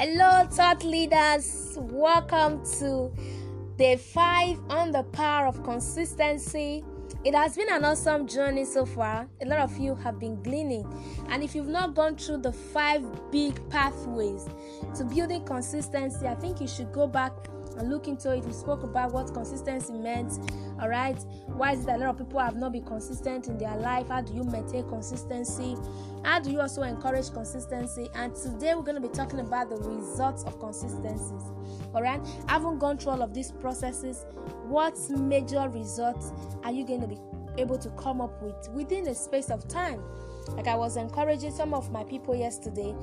Hello, thought leaders. Welcome to day five on the power of consistency. It has been an awesome journey so far. A lot of you have been gleaning. And if you've not gone through the five big pathways to building consistency, I think you should go back and look into it. We spoke about what consistency meant. All right. Why is it that a lot of people have not been consistent in their life? How do you maintain consistency? How do you also encourage consistency? And today we're going to be talking about the results of consistencies. All right. I haven't gone through all of these processes. What major results are you going to be able to come up with within a space of time? Like I was encouraging some of my people yesterday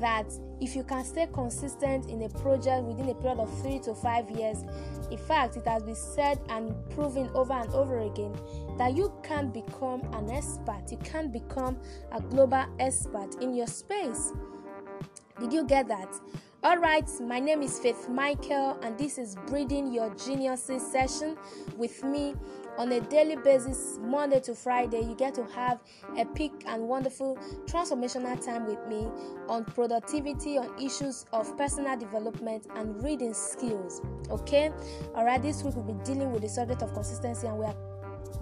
that if you can stay consistent in a project within a period of three to five years, in fact, it has been said and proven over and over again that you can become an expert, you can become a global expert in your space. Did you get that? All right, my name is Faith Michael, and this is Breeding Your Geniuses session with me on a daily basis, Monday to Friday. You get to have a peak and wonderful transformational time with me on productivity, on issues of personal development and reading skills. Okay, all right, this week we'll be dealing with the subject of consistency, and we are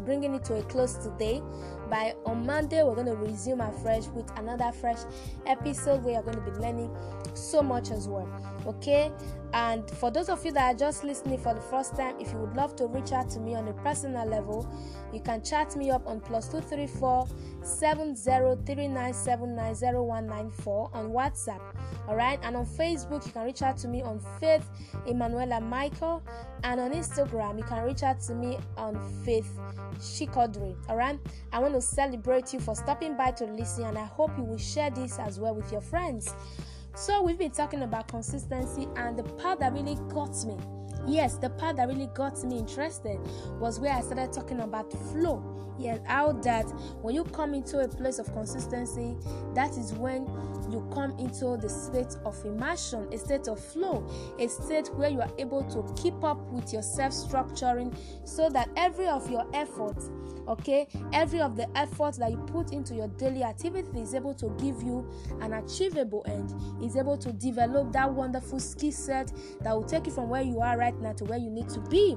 bringing it to a close today. By on Monday, we're going to resume afresh with another fresh episode where you're going to be learning so much as well. Okay, and for those of you that are just listening for the first time, if you would love to reach out to me on a personal level, you can chat me up on plus two three four seven zero three nine seven nine zero one nine four on WhatsApp. All right, and on Facebook, you can reach out to me on Faith Emanuela Michael, and on Instagram, you can reach out to me on Faith Shikodri. All right, I want to celebrate you for stopping by to listen, and I hope you will share this as well with your friends. So, we've been talking about consistency, and the part that really got me yes, the part that really got me interested was where I started talking about flow. Yes, how that when you come into a place of consistency, that is when you come into the state of immersion, a state of flow, a state where you are able to keep up with your self structuring so that every of your efforts okay every of the effort that you put into your daily activity is able to give you an achievable end is able to develop that wonderful skill set that will take you from where you are right now to where you need to be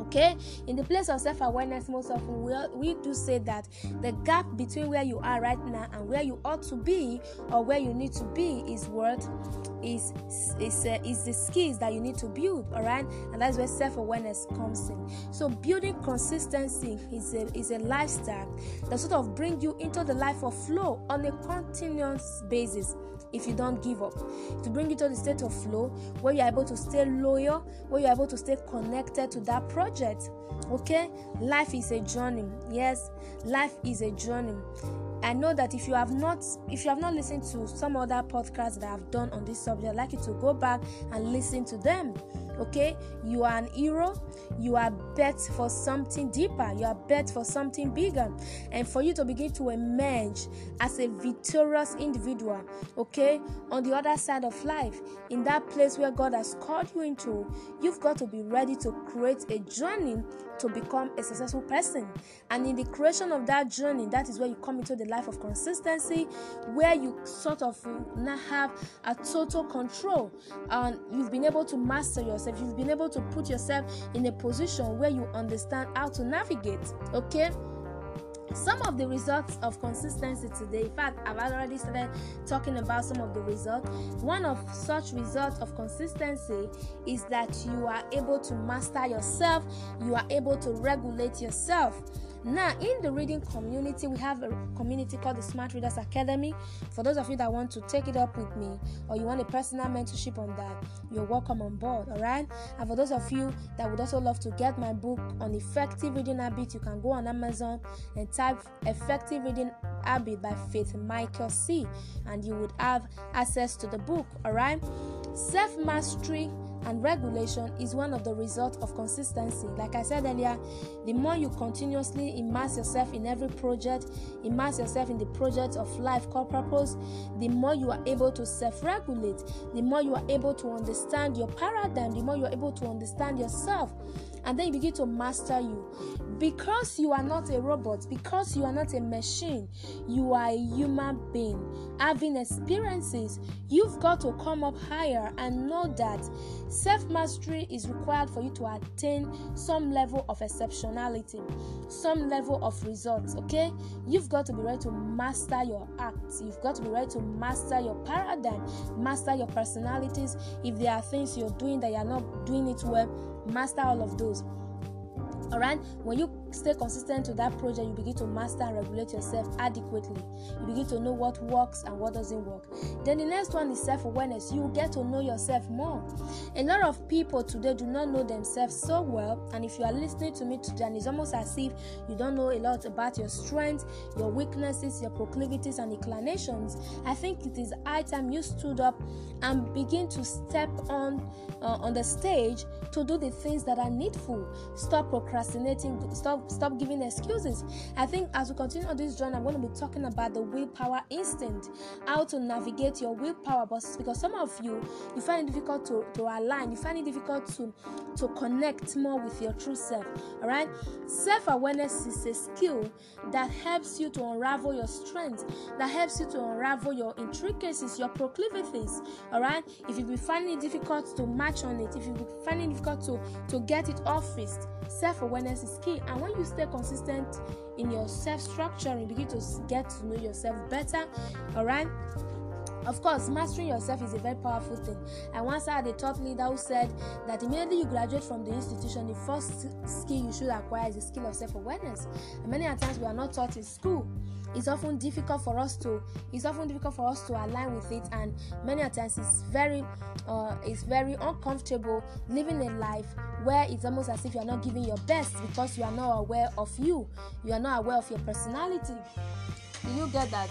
okay? In the place of self-awareness most often we, we do say that the gap between where you are right now and where you ought to be or where you need to be is what? Is is uh, is the skills that you need to build all right and that's where self-awareness comes in. So building consistency is a is a lifestyle that sort of bring you into the life of flow on a continuous basis if you don't give up. To bring you to the state of flow where you're able to stay loyal where you're able to stay connected to that project okay? Life is a journey yes? Life is a journey. I know that if you have not if you have not listened to some other podcasts that I've done on this subject, I'd like you to go back and listen to them. Okay, you are an hero, you are bet for something deeper, you are bet for something bigger, and for you to begin to emerge as a victorious individual, okay, on the other side of life, in that place where God has called you into, you've got to be ready to create a journey to become a successful person. And in the creation of that journey, that is where you come into the life of consistency, where you sort of now have a total control and you've been able to master yourself. You've been able to put yourself in a position where you understand how to navigate. Okay some of the results of consistency today in fact i've already started talking about some of the results. One of such results of consistency is that you are able to master yourself you are able to regulate yourself now, in the reading community, we have a community called the Smart Readers Academy. For those of you that want to take it up with me or you want a personal mentorship on that, you're welcome on board, all right? And for those of you that would also love to get my book on effective reading habits, you can go on Amazon and type Effective Reading Habit by Faith Michael C. and you would have access to the book, all right? Self mastery and regulation is one of the results of consistency. Like I said earlier, the more you continuously immerse yourself in every project, immerse yourself in the project of life called purpose, the more you are able to self regulate, the more you are able to understand your paradigm, the more you are able to understand yourself and then you begin to master you because you are not a robot because you are not a machine you are a human being having experiences you've got to come up higher and know that self mastery is required for you to attain some level of exceptionality some level of results okay? You've got to be ready to master your acts. You've got to be ready to master your paradigm master your personalities. If there are things you're doing that you're not doing it well master all of those. All right? When you stay consistent to that project. You begin to master and regulate yourself adequately. You begin to know what works and what doesn't work. Then the next one is self-awareness. You get to know yourself more. A lot of people today do not know themselves so well. And if you are listening to me today and it's almost as if you don't know a lot about your strengths your weaknesses your proclivities and inclinations i think it is high time you stood up and begin to step on uh, on the stage to do the things that are needful. Stop procrastinating. Stop stop giving excuses. I think as we continue on this journey i'm going to be talking about the willpower instinct how to navigate your willpower. But because some of you you find it difficult to, to align you find it difficult to to connect more with your true self all right self-awareness is a skill that helps you to unravel your strengths that helps you to unravel your intricacies your proclivities all right if you be finding it difficult to match on it if you be finding it difficult to to get it off first self-awareness is key. And when you stay consistent in your self-structure you begin to get to know yourself better all right of course, mastering yourself is a very powerful thing. I once had a thought leader who said that immediately you graduate from the institution, the first skill you should acquire is the skill of self awareness. And many times we are not taught in school. It's often difficult for us to it's often difficult for us to align with it. And many times it's very uh, it's very uncomfortable living a life where it's almost as if you are not giving your best because you are not aware of you. You are not aware of your personality. Do you get that?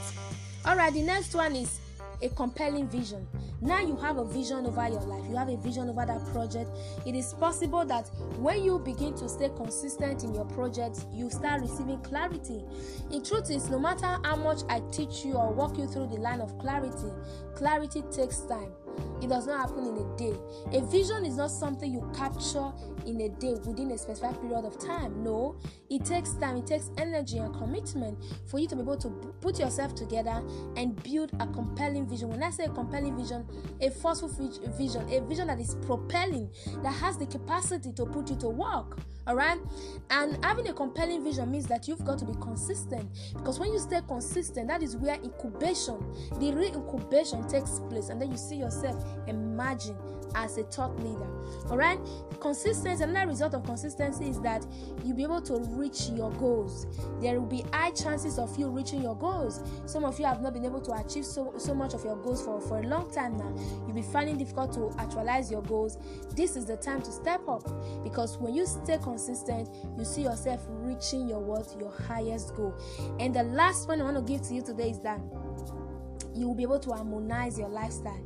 All right the next one is a compelling vision. Now you have a vision over your life, you have a vision over that project. It is possible that when you begin to stay consistent in your project, you start receiving clarity. In truth is no matter how much I teach you or walk you through the line of clarity, clarity takes time. It does not happen in a day. A vision is not something you capture in a day within a specific period of time. No, it takes time, it takes energy and commitment for you to be able to put yourself together and build a compelling vision. When I say a compelling vision, a forceful vision, a vision that is propelling, that has the capacity to put you to work all right and having a compelling vision means that you've got to be consistent because when you stay consistent that is where incubation the real incubation takes place and then you see yourself emerging as a thought leader. All right, consistency. Another result of consistency is that you'll be able to reach your goals. There will be high chances of you reaching your goals. Some of you have not been able to achieve so, so much of your goals for, for a long time now. You'll be finding difficult to actualize your goals. This is the time to step up because when you stay consistent, you see yourself reaching your what your highest goal. And the last one I want to give to you today is that you will be able to harmonize your lifestyle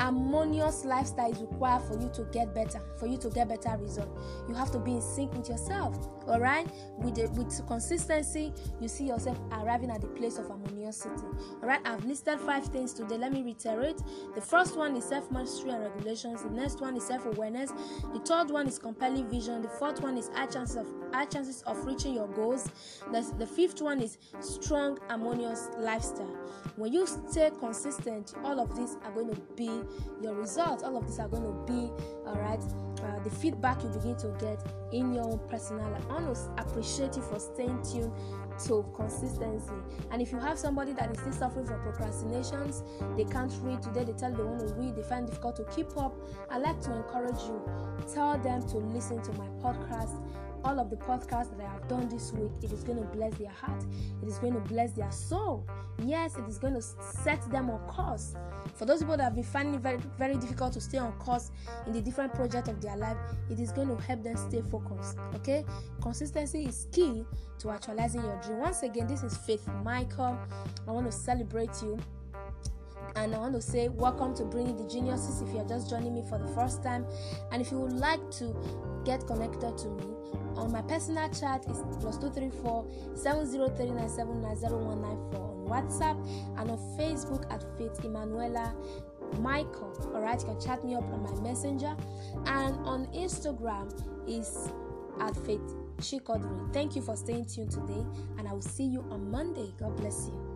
harmonious lifestyle is required for you to get better for you to get better result. You have to be in sync with yourself all right with the, with consistency you see yourself arriving at the place of harmoniousity all right i've listed five things today. Let me reiterate. The first one is self-mastery and regulations. The next one is self-awareness. The third one is compelling vision. The fourth one is high chances of high chances of reaching your goals. The, the fifth one is strong harmonious lifestyle. When you stay consistent all of these are going to be your results all of these are going to be all right uh, the feedback you begin to get in your own personal life. I want to appreciate you for staying tuned to consistency and if you have somebody that is still suffering from procrastinations they can't read today they tell they want to read they find it difficult to keep up i like to encourage you tell them to listen to my podcast all of the podcasts that I have done this week, it is going to bless their heart. It is going to bless their soul. Yes, it is going to set them on course. For those people that have been finding it very, very difficult to stay on course in the different projects of their life, it is going to help them stay focused. Okay? Consistency is key to actualizing your dream. Once again, this is Faith Michael. I want to celebrate you and I want to say welcome to Bringing the Geniuses if you're just joining me for the first time. And if you would like to get connected to me, on my personal chat is plus 234 on WhatsApp and on Facebook at Faith Emanuela Michael. Alright, you can chat me up on my messenger and on Instagram is at Faith Chikodri. Thank you for staying tuned today, and I will see you on Monday. God bless you.